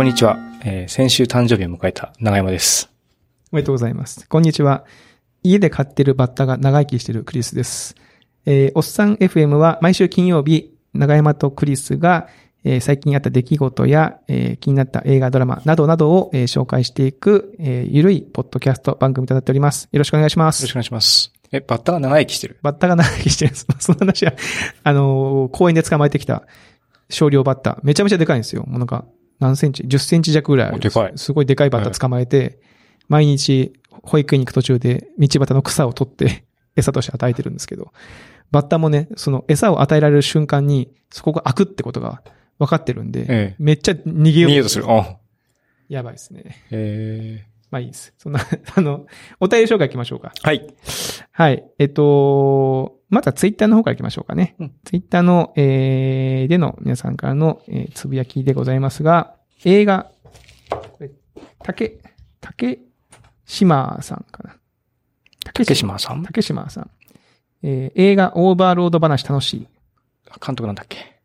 こんにちは。えー先週誕生日を迎えた長山です。おめでとうございます。こんにちは。家で飼ってるバッタが長生きしてるクリスです。えーおっさん FM は毎週金曜日、長山とクリスが、えー最近あった出来事や、えー気になった映画、ドラマなどなどを、えー紹介していく、えーゆるいポッドキャスト番組となっております。よろしくお願いしますよろしくお。願いします。え、バッタが長生きしてる？バッタが長生きしてるんです。その話は、あのー公園で捕まえてきた少量バッタ。めちゃめちゃでかいんですよ。もうなんか、何センチ ?10 センチ弱ぐらいでかいすごいでかいバッタ捕まえて、毎日保育園に行く途中で道端の草を取って 餌として与えてるんですけど、バッタもね、その餌を与えられる瞬間に、そこが開くってことが分かってるんで、ええめっちゃ逃げよう逃げようとする。あやばいですね。えまあいいです。そんな、あの、お便り紹介行きましょうか。ー、はい。はい。えっと、まずはツイッターの方から行きましょうかね。うんツイッターの、えー、での皆さんからの、えーつぶやきでございますが、映画、これ竹、竹島さんかな。竹竹島さん？竹島さん。えー映画オーバーロード話楽しい。監督なんだっけ？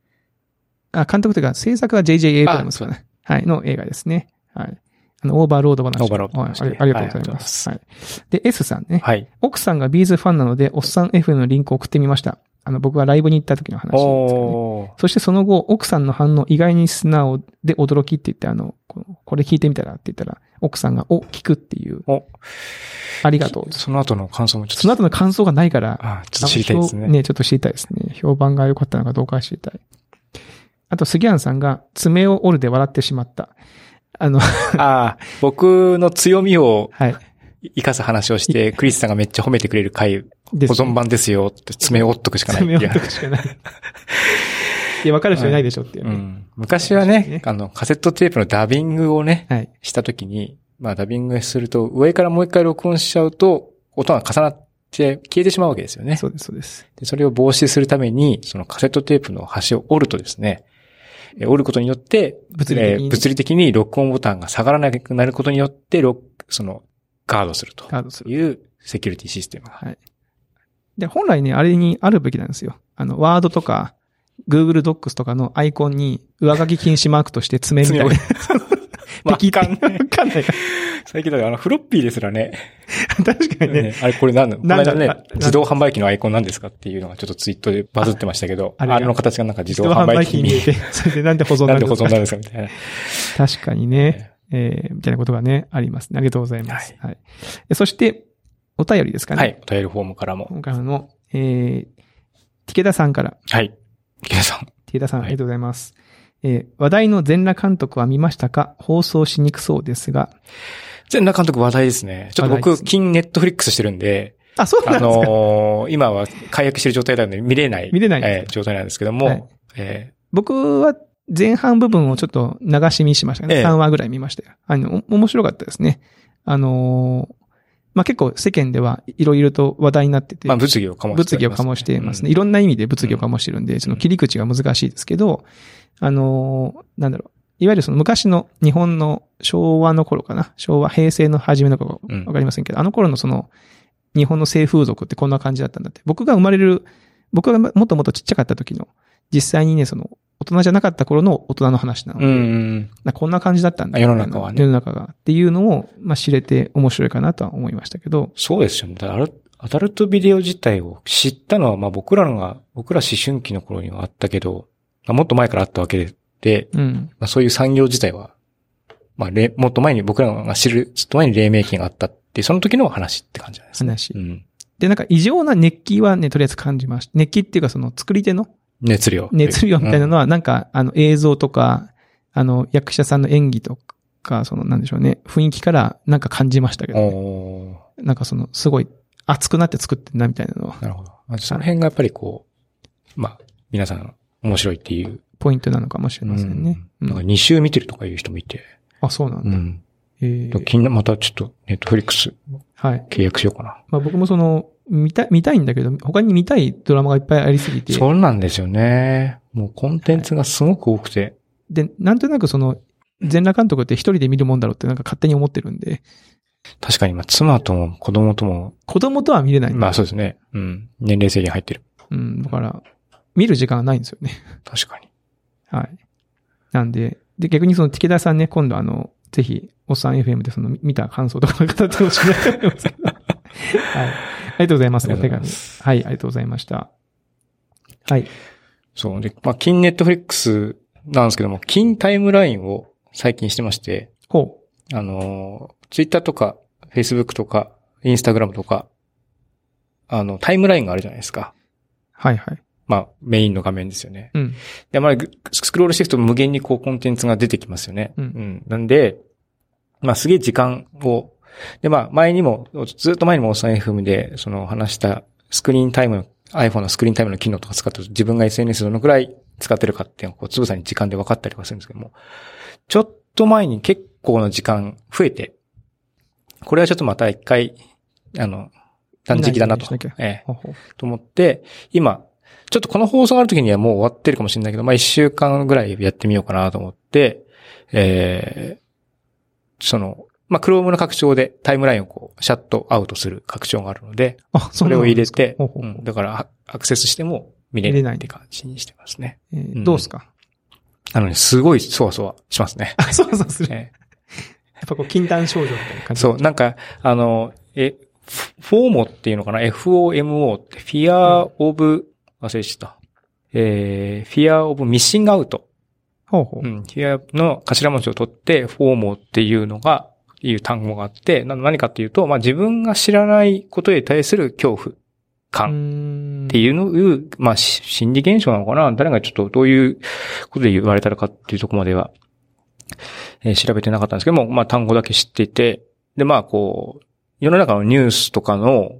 あ、監督というか制作は JJ エイブラムスかな。はい、の映画ですね。はい。あの、オーバーロード話。オーバーロード話はいありありがとうございます。はい。で、S さんね。はい。奥さんが B'z ファンなので、おっさん F のリンクを送ってみました。あの、僕がライブに行った時の話ですけどね。そしてその後、奥さんの反応意外に素直で驚きって言って、あの、これ聞いてみたらって言ったら、奥さんが、お、聞くっていう、お、ありがとう。その後の感想もちょっと。その後の感想がないから、あちょっと知りたいですね。ね、ちょっと知りたいですね。評判が良かったのかどうか知りたい。あと、杉谷さんが、爪を折るで笑ってしまった。あの、ああ、僕の強みをはい。生かす話をして、クリスさんがめっちゃ褒めてくれる回、保存版ですよって爪を折っとくしかない爪を折っとくしかない。いや、わかる人いないでしょっていうね。うん。昔はね、あの、カセットテープのダビングをね、はい。したときに、まあダビングすると、上からもう一回録音しちゃうと、音が重なって消えてしまうわけですよね。そうです、そうです。でそれを防止するために、そのカセットテープの端を折るとですね、え折ることによって、物理的にねえー物理的に録音ボタンが下がらなくなることによって、ロその、ガードするとガードする。いうセキュリティシステムが。はい。で、本来ね、あれにあるべきなんですよ。あの、ワードとか、Google Docs とかのアイコンに上書き禁止マークとして爪みたいな。まあ、敵あかんねわかんないか最近だからあの、フロッピーですらね、ら。確かにね。ねあれこれ何のこのなんだ間ねな、自動販売機のアイコンなんですかっていうのがちょっとツイートでバズってましたけど、あれの形がなんか自自動販売機にそれでなんで保存ななんんですか？で保存なんですかみたいな。確かにね。えー、みたいなことがね、ありますね。ありがとうございます。はい。えそして、お便りですかね。はい。お便りフォームからも。今回の、えー、ティケダさんから、はい。池田さん。ティケダさん、はいありがとうございます。えー話題の全裸監督は見ましたか？放送しにくそうですが。全裸監督話題ですね。ちょっと僕、金ネットフリックスしてるんで、あ、そうなんあですか、のー今は解約してる状態なので見れない。見れないえー状態なんですけども、はいえ僕は前半部分をちょっと流し見しましたね。ええ3話ぐらい見ましたよ。あの、お面白かったですね。あのーまあ、結構世間ではいろいろと話題になってて、ーまあ物議を醸して物議を醸していますね。うんいろんな意味で物議を醸してるんで、その切り口が難しいですけど、あのーなんだろう。いわゆるその昔の日本の昭和の頃かな？昭和、平成の初めの頃、うんわかりませんけど、あの頃のその、日本の性風俗ってこんな感じだったんだって。僕が生まれる、僕がもっともっとちっちゃかった時の、実際にね、その、大人じゃなかった頃の大人の話なので、うん。なこんな感じだったんだ。あ世の中はね世の中が。っていうのを、まあ、知れて面白いかなとは思いましたけど、そうですよね。だからアダルトビデオ自体を知ったのは、まあ僕らのが、僕ら思春期の頃にはあったけど、まあもっと前からあったわけで、うん。まあそういう産業自体は、まあれもっと前に僕らが知る、ずっと前に黎明期があったってその時の話って感じなんですね。話うん。で、なんか異常な熱気はね、とりあえず感じました。熱気っていうかその作り手の熱量。熱量みたいなのは、なんか、あの映像とか、あの役者さんの演技とか、そのなんでしょうね、雰囲気からなんか感じましたけうんど、ね、なんかその、すごい熱くなって作ってんなみたいなのは、なるほど。あその辺がやっぱりこう、まあ、皆さん面白いっていう。ポイントなのかもしれませんね。うんなんかうん2週見てるとかいう人もいて。あ、そうなんだ。ん。えーまたちょっとネットフリックスはい。契約しようかな。まあ僕もその、見たい、見たいんだけど、他に見たいドラマがいっぱいありすぎて、そうなんですよね。もうコンテンツがすごく多くて。で、なんとなくその、全裸監督って一人で見るもんだろうってなんか勝手に思ってるんで、確かに、まあ、妻とも子供とも、子供とは見れないまあそうですね。うん。年齢制限入ってる。うん、だから、見る時間がないんですよね。確かに。はい。なんで、で、逆にその、池田さんね、今度あの、ぜひ、おっさん FM でその、見た感想とか語ってほしいなと思いますけど。はい。ありがとうございます。お手紙。はい、ありがとうございました。はい。そう。で、まあ、金ネットフリックスなんですけども、金タイムラインを最近してまして、ほあのー、ツイッターとか、フェイスブックとか、インスタグラムとか、あの、タイムラインがあるじゃないですか。う。はいはい。まあ、メインの画面ですよね。うん。で、まあ、ぐスクロールしていくと無限にこうコンテンツが出てきますよね。うんなんで、まあ、すげえ時間を、で、まあ、前にも、ずっと前にもおっさん FM で、その話したスクリーンタイムの、iPhone のスクリーンタイムの機能とか使ってると自分が SNS どのくらい使ってるかっていうのをこう、つぶさに時間で分かったりはするんですけども、ちょっと前に結構な時間増えて、これはちょっとまた一回、あの、断食だなと。ええ。と思って、今、ちょっとこの放送がある時にはもう終わってるかもしれないけど、まあ一週間ぐらいやってみようかなと思って、えー、その、まあ Chrome の拡張でタイムラインをこう、シャットアウトする拡張があるので、あ、それを入れて、ほうほうほううんだからアアクセスしても見れないるって感じにしてますね。えーうんどうですか？あのね、すごいそわそわしますね。あ、そうそうする。やえっぱこう、禁断症状みたいな感じ。ーそう、なんか、あの、え、フォーモっていうのかな ?FOMO って、Fear of、忘れちゃった。えー、Fear of Missing Out。ほうほう。うん。フィアの頭文字を取って、フォーモっていうのが、いう単語があって、な何かっていうと、まあ、自分が知らないことに対する恐怖感んっていうのを、まあ、し心理現象なのかな？誰がちょっとどういうことで言われたのかっていうところまでは、えー調べてなかったんですけども、まあ、単語だけ知っていて、で、まあ、こう、世の中のニュースとかの、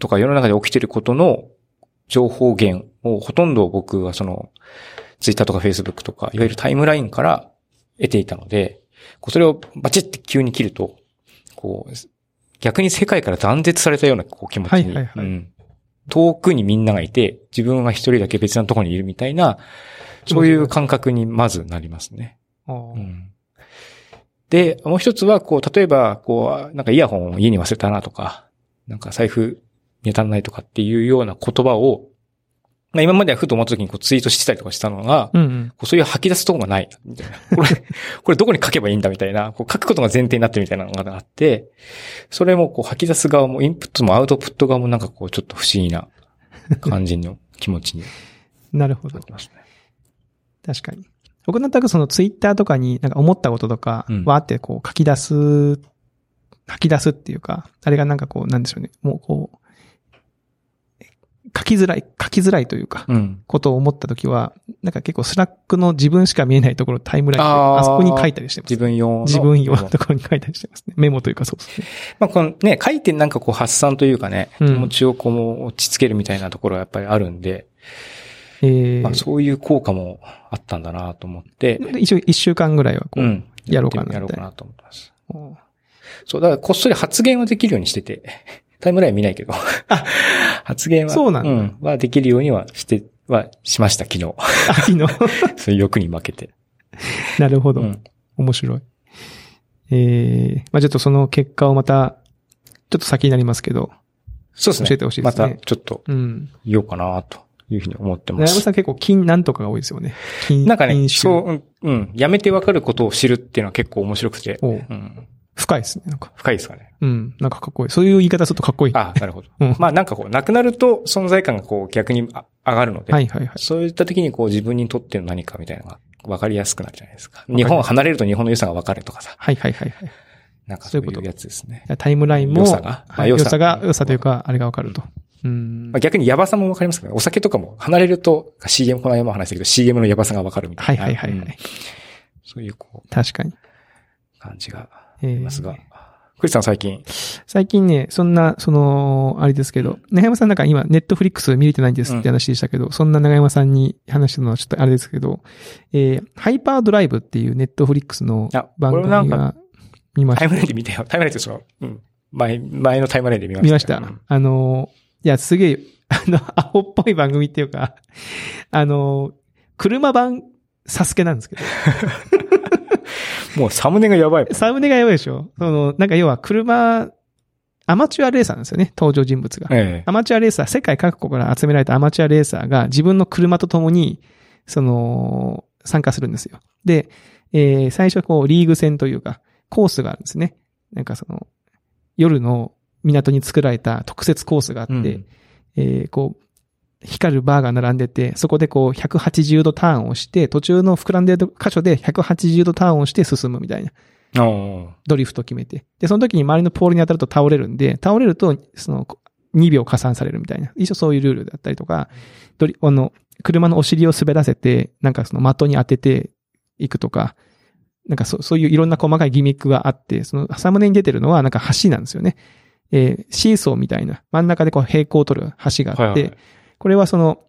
とか世の中で起きていることの情報源をほとんど僕はその、ツイッターとかフェイスブックとか、いわゆるタイムラインから得ていたので、こうそれをバチって急に切ると、こう、逆に世界から断絶されたようなこう気持ちに、はいはいはい。うん。遠くにみんながいて、自分が一人だけ別なところにいるみたいな、そういう感覚にまずなりますね。で、もう一つは、こう、例えば、こう、なんかイヤホンを家に忘れたなとか、なんか財布見当たらないとかっていうような言葉を、まあ今まではふと思った時にこうツイートしてたりとかしたのが、うんうん。こうそういう吐き出すとこがない、みたいな。これ、これどこに書けばいいんだみたいな、こう書くことが前提になってるみたいなのがあって、それもこう吐き出す側も、インプットもアウトプット側もなんかこうちょっと不思議な感じの気持ちに なるほど。確かに。僕なんとなくそのツイッターとかになんか思ったこととかうん、わーってこう書き出す、書き出すっていうか、あれがなんかこう、なんでしょうね。もうこう、書きづらい、書きづらいというか、うん。ことを思ったときは、なんか結構 Slack の自分しか見えないところタイムラインで、あそこに書いたりしてます。自分用の。自分用のところに書いたりしてますね。メモというかそうですね。まあ、このね、書いてなんかこう発散というかね、うん気持ちをこう落ち着けるみたいなところはやっぱりあるんで、えーまあそういう効果もあったんだなと思って、で一応一週間ぐらいはこう、うん。やろうかなってやろうかなと思ってます。おそう、だからこっそり発言はできるようにしてて、タイムライン見ないけど、発言は、そうなんだん、はできるようにはして、はしました、昨日。秋の。そういう欲に負けて。なるほど。うん。面白い。えー、まあちょっとその結果をまた、ちょっと先になりますけど、そうですね。教えてほしいですねまたちょっとうん。言おうかなというふうに思ってます。長山さん結構金なんとかが多いですよね。金、なんかね、そう、うん、うん。やめてわかることを知るっていうのは結構面白くて、うん。深いですね。なんか。深いですかね。うん。なんかかっこいい。そういう言い方するとかっこいい。あ なるほど。うんまあなんかこう、なくなると存在感がこう逆にあ上がるので、はいはいはい。そういった時にこう自分にとっての何かみたいなのが分かりやすくなるじゃないですか。日本を離れると日本の良さが分かるとかさ、はいはいはいはい。なんかそそういうやつですね。タイムラインも、良さが？まあはい良さが、良さというか、あれがわかると。うんまあ、。逆にヤバさも分かりますけど、お酒とかも離れると CM、この間も話したけど CM のヤバさが分かるみたはいいな。はいはいはい。うんそういうこ確かに。う感じがえーありますが。クリスさん最近、最近ね、そんな、その、あれですけど、長山さんなんか今、ネットフリックス見れてないんですって話でしたけど、そんな長山さんに話したのはちょっとあれですけど、えー、ハイパードライブっていうネットフリックスのあ、番組が見ました。タイムラインで見てよ。タイムラインってその、うん。前、前のタイムラインで見ました。見ました。うんあの、いや、すげえ、あの、アホっぽい番組っていうか、あの、車版サスケなんですけど、もうサムネがやばい。サムネがやばいでしょその、なんか要は車、アマチュアレーサーなんですよね、登場人物が。ええ。アマチュアレーサー、世界各国から集められたアマチュアレーサーが自分の車と共に、その、参加するんですよ。で、えー最初こう、リーグ戦というか、コースがあるんですね。なんかその、夜の港に作られた特設コースがあって、うんえーこう、光るバーが並んでて、そこでこう、180度ターンをして、途中の膨らんでる箇所で180度ターンをして進むみたいな。ドリフト決めて。で、その時に周りのポールに当たると倒れるんで、倒れると、その、2秒加算されるみたいな。一応そういうルールだったりとか、ドリ、あの、車のお尻を滑らせて、なんかその的に当てていくとか、なんかそそういういろんな細かいギミックがあって、そのサムネに出てるのはなんか橋なんですよね。えーシーソーみたいな、真ん中でこう平行を取る橋があって、はいはいこれはその、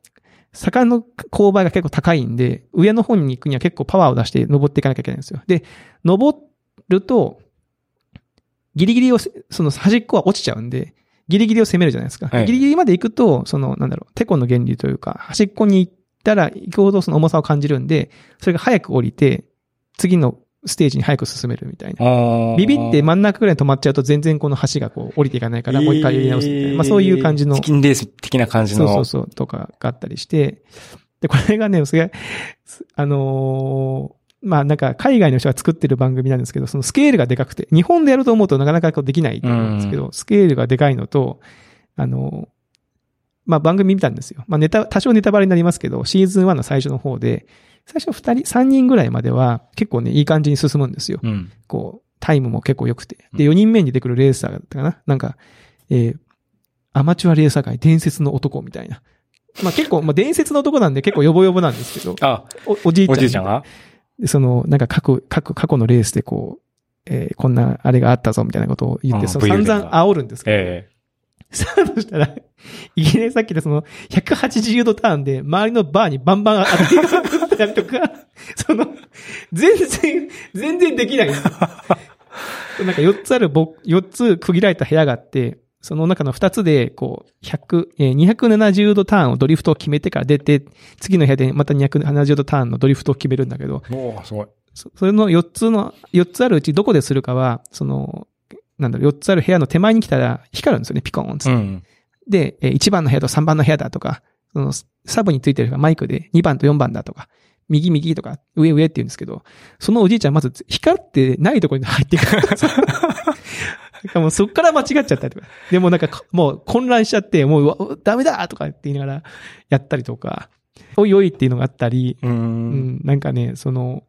坂の勾配が結構高いんで、上の方に行くには結構パワーを出して登っていかなきゃいけないんですよ。で、登ると、ギリギリをせ、その端っこは落ちちゃうんで、ギリギリを攻めるじゃないですか。はいギリギリまで行くと、その、なんだろう、テコの原理というか、端っこに行ったら行くほどその重さを感じるんで、それが早く降りて、次のステージに早く進めるみたいな。ビビって真ん中ぐらいに止まっちゃうと全然この橋がこう降りていかないから、もう一回やり直すみたいな。まあそういう感じのチ。キンレース的な感じの。そうそうそう、とかがあったりして、で、これがね、すげえ、すあのーまあなんか海外の人が作ってる番組なんですけど、そのスケールがでかくて、日本でやると思うとなかなかこうできないんですけど、スケールがでかいのと、あのーまあ番組見たんですよ。まあネタ、多少ネタバレになりますけど、シーズン1の最初の方で、最初二人、三人ぐらいまでは結構ね、いい感じに進むんですよ。うん。こう、タイムも結構良くて。で、4人目に出てくるレーサーだったかな？なんか、えーアマチュアレーサー界伝説の男みたいな。まあ結構、まあ伝説の男なんで結構ヨボヨボなんですけど、あ、おおじいちゃん。おじいちゃんが？でその、なんか過去、過去、過去のレースでこう、えーこんなあれがあったぞみたいなことを言って、うんその散々煽るんですけど、えスタートしたら、いきなりさっきでその、180度ターンで、周りのバーにバンバン当てていくたりとか、その、全然、全然できない。なんか4つあるボ、4つ区切られた部屋があって、その中の2つで、こう、100、えー270度ターンをドリフトを決めてから出て、次の部屋でまた270度ターンのドリフトを決めるんだけど、えおーすごい。そそれの4つの、4つあるうちどこでするかは、その、なんだろう、4つある部屋の手前に来たら光るんですよね、ピコーンっつってうん。で、えー1番の部屋と3番の部屋だとか、そのサブについてるマイクで2番と4番だとか、右右とか、上上って言うんですけど、そのおじいちゃんまず光ってないところに入っていく。もうそっから間違っちゃったりとか。でもなんかこもう混乱しちゃって、もうダメだとかって言いながらやったりとか、おいおいっていうのがあったり、う。うんん、なんかね、その、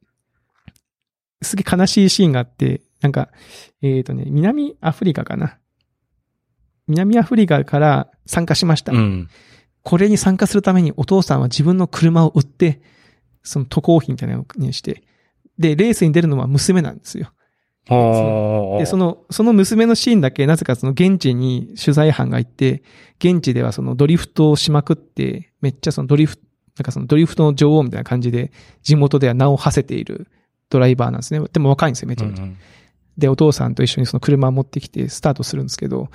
すげえ悲しいシーンがあって、なんか、えっ、とね、南アフリカかな。南アフリカから参加しました。うん。これに参加するためにお父さんは自分の車を売って、その渡航費みたいなのにして、で、レースに出るのは娘なんですよ。おーで、その、その娘のシーンだけ、なぜかその現地に取材班が行って、現地ではそのドリフトをしまくって、めっちゃそのドリフト、なんかそのドリフトの女王みたいな感じで、地元では名を馳せているドライバーなんですね。でも若いんですよ、めちゃめちゃ。うんで、お父さんと一緒にその車を持ってきてスタートするんですけど、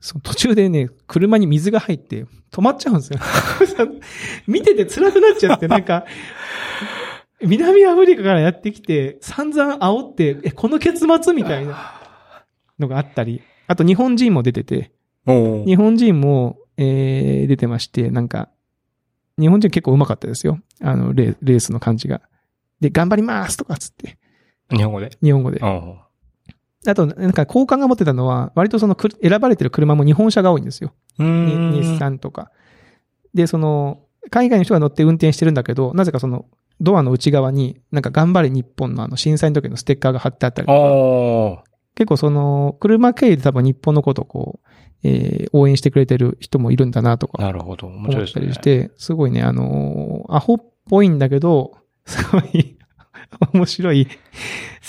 その途中でね、車に水が入って止まっちゃうんですよ。見てて辛くなっちゃって、なんか、南アフリカからやってきて、散々煽って、え、この結末みたいなのがあったり、あと日本人も出てて、日本人も、えー、出てまして、なんか、日本人結構上手かったですよ。あの、レーレースの感じが。で、頑張りますとかつって、日本語で？日本語で。あと、なんか、交換が持ってたのは、割とそのく、選ばれてる車も日本車が多いんですよ。日産とか。で、その、海外の人が乗って運転してるんだけど、なぜかその、ドアの内側に、なんか、頑張れ日本のあの、震災の時のステッカーが貼ってあったりとか、結構その、車経由で多分日本のことをこう、えー応援してくれてる人もいるんだなとか、なるほど。面思った白いですね。りして、すごいね、あのーアホっぽいんだけど、すごい、面白い、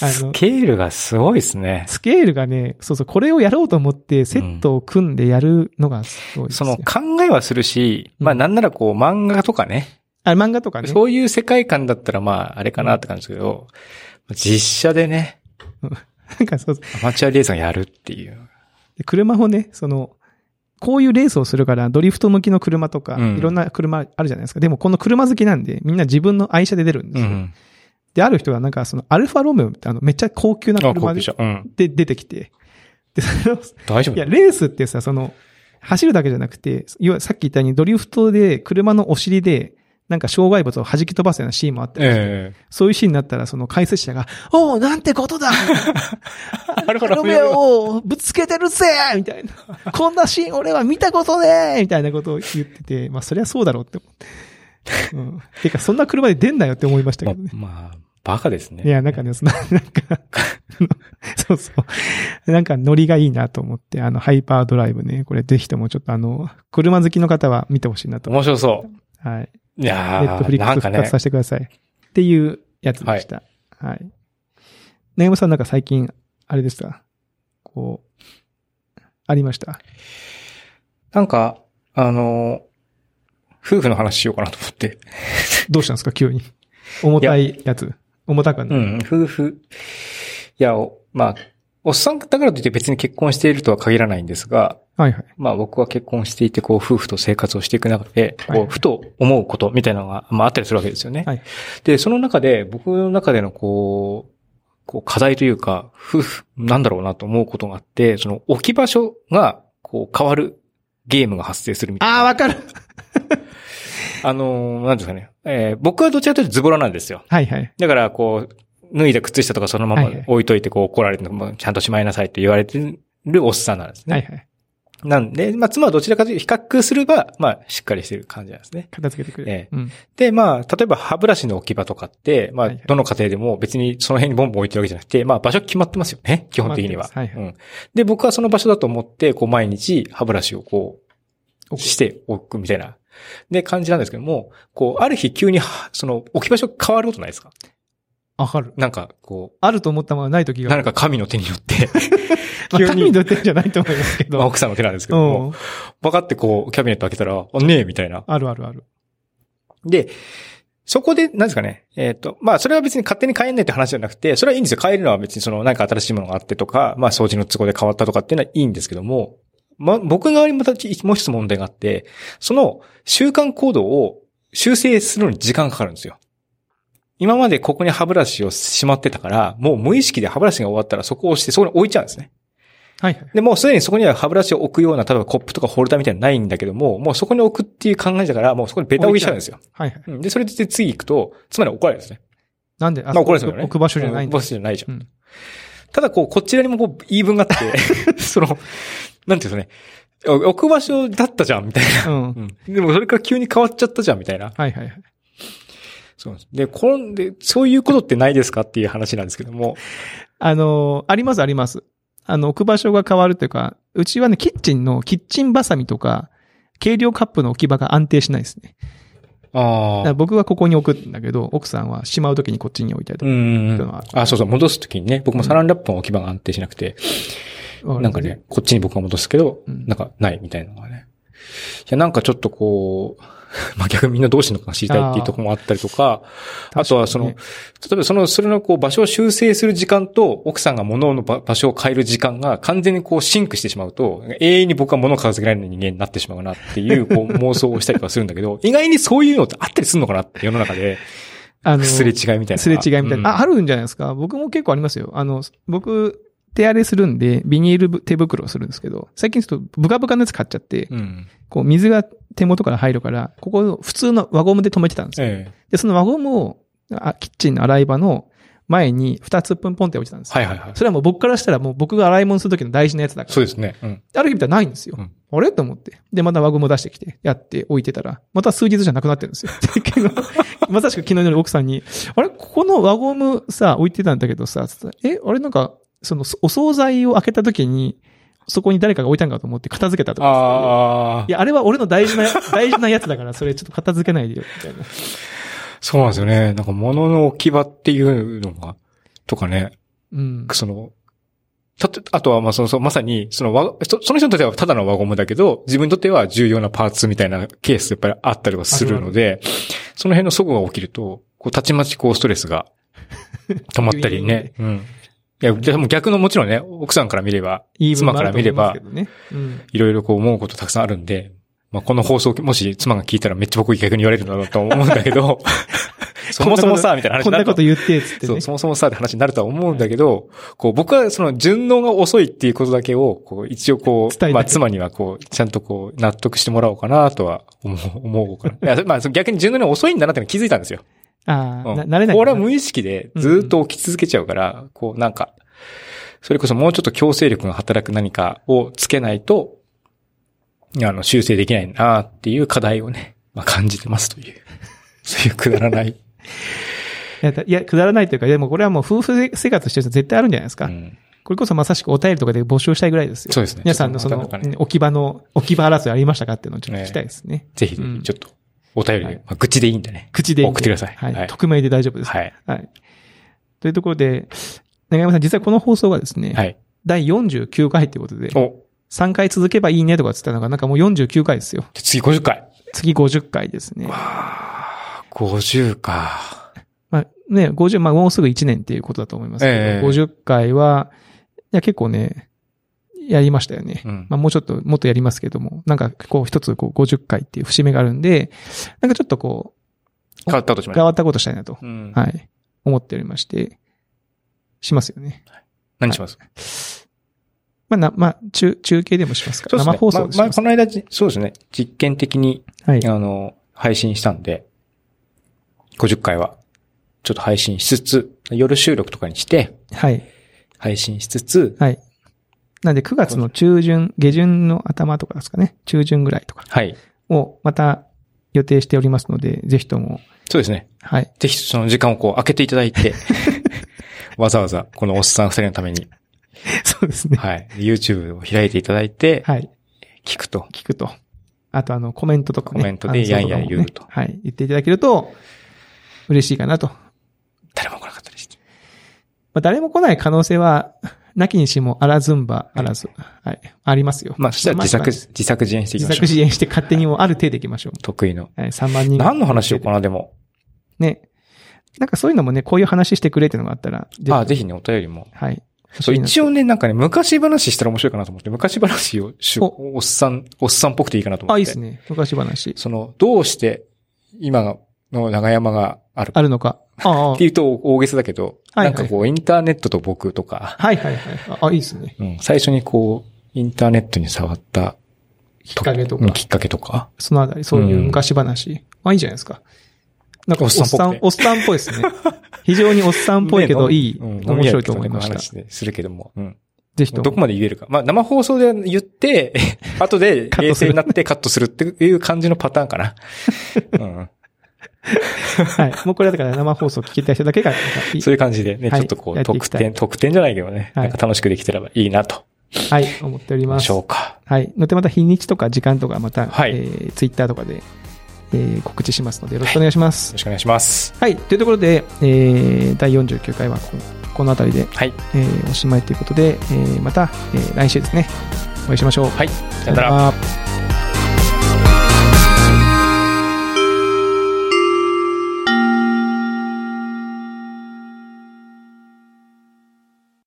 あのスケールがすごいですね。スケールがね、そうそう、これをやろうと思ってセットを組んでやるのがすごいですよ。その考えはするし、まあうんなんならこう漫画とかね、あ、漫画とかね。そういう世界観だったらまああれかなって感じですけど、実写でね、なんかそうアマチュアレーサーがやるっていう。で車もね、その、こういうレースをするから、ドリフト向きの車とか、うんいろんな車あるじゃないですか。でも、この車好きなんで、みんな自分の愛車で出るんですよ。うん。で、ある人はなんか、その、アルファロメオってあの、めっちゃ高級なあ、車で。うん。で出てきて、で、その、大丈夫いや、レースってさ、その、走るだけじゃなくて、要はさっき言ったようにドリフトで車のお尻でなんか障害物を弾き飛ばすようなシーンもあったりして、えそういうシーンになったら、その解説者が、おおなんてことだえ。なるほど。夢をぶつけてるぜみたいな。こんなシーン俺は見たことねみたいなことを言ってて、まあそりゃそうだろうって思って。うん。てか、そんな車で出んなよって思いましたまけどね。まあ、バカですね。いや、なんかね、その、なんか、そうそう。なんかノリがいいなと思って、あの、ハイパードライブね、これぜひともちょっとあの、車好きの方は見てほしいなと。面白そう。はい。いやネットフリー、ックス復活さ、せてください。っていうやつでした。はい。ね山さんなんか最近、あれですか？こう、ありました？なんか、あの、夫婦の話しようかなと思って。どうしたんですか？急に。重たいやつ。重たくはない。うん、夫婦。いや、おまあ、おっさんだからといって別に結婚しているとは限らないんですが、はいはい。まあ僕は結婚していて、こう、夫婦と生活をしていく中で、はいこう、ふと思うことみたいなのが、まああったりするわけですよね。はいで、その中で、僕の中でのこう、こう、課題というか、夫婦、なんだろうなと思うことがあって、その置き場所が、こう、変わるゲームが発生するみたいな。ああ、わかるあのーなんですかね。えー僕はどちらかというとズボラなんですよ。はいはい。だから、こう、脱いだ靴下とかそのままはいはい置いといて、こう怒られて、もうちゃんとしまいなさいって言われてるおっさんなんですね。はいはい。なんで、まあ、妻はどちらかというと比較すれば、まあ、しっかりしてる感じなんですね。片付けてくれる。ええうん。で、まあ、例えば歯ブラシの置き場とかって、まあはいはい、どの家庭でも別にその辺にボンボン置いてるわけじゃなくて、まあ、場所決まってますよね。基本的には。決まってますはいうん。で、僕はその場所だと思って、こう、毎日歯ブラシをこう、しておくみたいな。で、感じなんですけども、こう、ある日急には、その、置き場所が変わることないですか？わかる。なんか、こあると思ったままない時う、が。何か神の手によって、まあ、急に神の手じゃないと思いますけど。まあ、奥さんの手なんですけどうもん、。パカってこう、キャビネット開けたら、あ、ねえ、みたいな。あるあるある。で、そこで、なんですかね。えっ、と、まあ、それは別に勝手に変えんないって話じゃなくて、それはいいんですよ。変えるのは別にその、なんか新しいものがあってとか、まあ、掃除の都合で変わったとかっていうのはいいんですけども、ま、僕側にまたもう一つ問題があって、その習慣行動を修正するのに時間がかかるんですよ。今までここに歯ブラシをしまってたから、もう無意識で歯ブラシが終わったらそこを押してそこに置いちゃうんですね。はいはい。で、もうすでにそこには歯ブラシを置くような、例えばコップとかホルダーみたいなのないんだけども、もうそこに置くっていう考えだから、もうそこにベタ置きしちゃうんですよ。はいはい。うんで、それで次行くと、つまり怒られるんですね。なんで、あまあ怒られるんですよね。置く場所じゃない置く場所じゃないじゃん。うんただ、こう、こちらにもこう、言い分があって、その、なんていうんですかね、置く場所だったじゃん、みたいな。うん。うん。でも、それから急に変わっちゃったじゃん、みたいな。はいはいはい。そうです。で、こんで、そういうことってないですかっていう話なんですけども。あのーありますあります。あの、置く場所が変わるというか、うちはね、キッチンのキッチンバサミとか、軽量カップの置き場が安定しないですね。だあから僕はここに置くんだけど、奥さんはしまうときにこっちに置いたりとうか。ん。あ、そうそう、戻すときにね、僕もサランラップの置き場が安定しなくて、わなんかね、こっちに僕が戻すけど、うんなんかないみたいなのがね。いや、なんかちょっとこう、まあ逆にみんなどうしのか知りたいっていうところもあったりとか、あとはその、確例えばその、それのこう場所を修正する時間と、奥さんが物の場場所を変える時間が完全にこうシンクしてしまうと、永遠に僕は物を片付けられない人間になってしまうなっていう こう妄想をしたりとかするんだけど、意外にそういうのってあったりするのかなって世の中で、あの、すれ違いみたいな。すれ違いみたいな。うんあ、あるんじゃないですか。僕も結構ありますよ。あの、僕、手荒れするんで、ビニール手袋をするんですけど、最近ちょっとブカブカのやつ買っちゃって、うん。こう水が手元から入るから、ここを普通の輪ゴムで止めてたんですよ。ええ。で、その輪ゴムを、あキッチンの洗い場の前に2つポンポンって置いてたんですよ。はいはいはい。それはもう僕からしたらもう僕が洗い物するときの大事なやつだから。そうですね。うん。ある日見たらないんですよ。うんあれ？と思って。で、また輪ゴム出してきて、やって置いてたら、また数日じゃなくなってるんですよ。まさしく昨日の夜奥さんに、あれ？ここの輪ゴムさ、置いてたんだけどさ、え、あれなんか、その、お惣菜を開けた時に、そこに誰かが置いたんかと思って片付けたとか。ああい。や、あれは俺の大事な、大事なやつだから、それちょっと片付けないでよ、みたいな。そうなんですよね。なんか物の置き場っていうのが、とかね、うん。その、たと、あとはまあその、そのまさに、そのわ、そその人にとってはただの輪ゴムだけど、自分にとっては重要なパーツみたいなケースやっぱりあったりはするので、その辺の齟齬が起きると、こう、たちまちこうストレスが溜まったりね。うん。いや、でも逆のもちろんね、奥さんから見れば、妻から見れば。いろいろこう思うことたくさんあるんで、まあこの放送、もし妻が聞いたらめっちゃ僕逆に言われるんだろうと思うんだけど、そもそもさ、みたいな話こんなになること言って、つってねそう、。そもそもさって話になるとは思うんだけど、こう、僕はその順応が遅いっていうことだけを、こう、一応こう、まあ、妻にはこう、ちゃんとこう、納得してもらおうかなとは思う、思うから。いや、まあ、逆に順応が遅いんだなっての気づいたんですよ。ああ、うんな慣れない。これは無意識でずっと起き続けちゃうから、こう、なんか、それこそもうちょっと強制力が働く何かをつけないと、あの、修正できないなっていう課題をね、まあ、感じてますという。そういうくだらない。いや、くだらないというか、でもこれはもう夫婦生活してる人絶対あるんじゃないですか。うんこれこそまさしくお便りとかで募集したいぐらいですよ。そうですね皆さんのその、置き場の、置き場争いありましたかっていうのをちょっと聞きたいですね。ぜひぜうんひ、ちょっと、お便り、はいまあ、愚痴でいいんでね。口でいいんで送ってくださいはい。はい匿名で大丈夫です。はい。はい。というところで、長山さん、実はこの放送がですね、はい。第49回ということで、お、3回続けばいいねとかって言ったのが、なんかもう49回ですよ。次50回。次50回ですね。50か。まあね、50、まあもうすぐ1年っていうことだと思いますけど、ええ50回は、いや結構ね、やりましたよね。うんまあもうちょっと、もっとやりますけども、なんかこう一つこう50回っていう節目があるんで、なんかちょっとこ変わったことし。変わったことしたいなと、うん。はい、思っておりまして、しますよね。何します？まあな、まあ、中、中継でもしますかそうですね。生放送でしまあ、まあ、この間、じそうですね。実験的に、はい。あの、配信したんで、50回は、ちょっと配信しつつ、夜収録とかにして、はい。配信しつつ、はい。なんで9月の中旬、下旬の頭とかですかね。中旬ぐらいとかはい。をまた予定しておりますので、ぜひとも、そうですね。はい。ぜひその時間をこう開けていただいて、わざわざこのおっさん二人のために、そうですね。はい。YouTube を開いていただいて、はい。聞くと。聞くと。あとあの、コメントとかね。コメントでやんやん言うとねはい。言っていただけると、嬉しいかなと。ま誰も来なかったりして。あ、誰も来ない可能性は、なきにしもあらずんばあらず。はい。ありますよ。まあ、そしたら自作、自作自演していき自ましょう。作自演して勝手にもある程度いきましょう。得意の。はい。3万人。何の話しようかな、でも。ね。なんかそういうのもね、こういう話してくれっていうのがあったら。ああ、ぜひね、お便りも。はい。そう、一応。応ね、なんかね、昔話したら面白いかなと思って、昔話をしおおっさん、おっさんっぽくていいかなと思って。あ、いいですね。昔話。その、どうして、今の長山があるかあるのか。ああっていうと大げさだけど、はいはいなんかこう、インターネットと僕とか、はいはいはい。あ、いいですね。うん、最初にこう、インターネットに触ったきっかけとかうん。きっかけとか。そのあたり、そういう昔話。あ、いいじゃないですか。なんか、おっさんおっさんっぽいですね。非常におっさんっぽいけど、ねいい、うん面白いと思いました。話でするけども。うん。ぜひとも。どこまで言えるか。まあ、生放送で言って、後で冷静になってカットするっていう感じのパターンかな。うん。はい。もうこれはだから生放送聞きたい人だけが、いいそういう感じでね、はいちょっとこう、特典、特典じゃないけどね、はいなんか楽しくできてればいいなと。はい、思っておりま。ますしょうか。はい。のでまた日にちとか時間とかまた、はいえー、ツイッターとかで、えー、告知しますのでよろしくお願いします。よろしくお願いします。はい。というところで、えー、第49回はここのあたりで、はい。えー、おしまいということで、えー、また、えー、来週ですね、お会いしましょう。はい。さよなら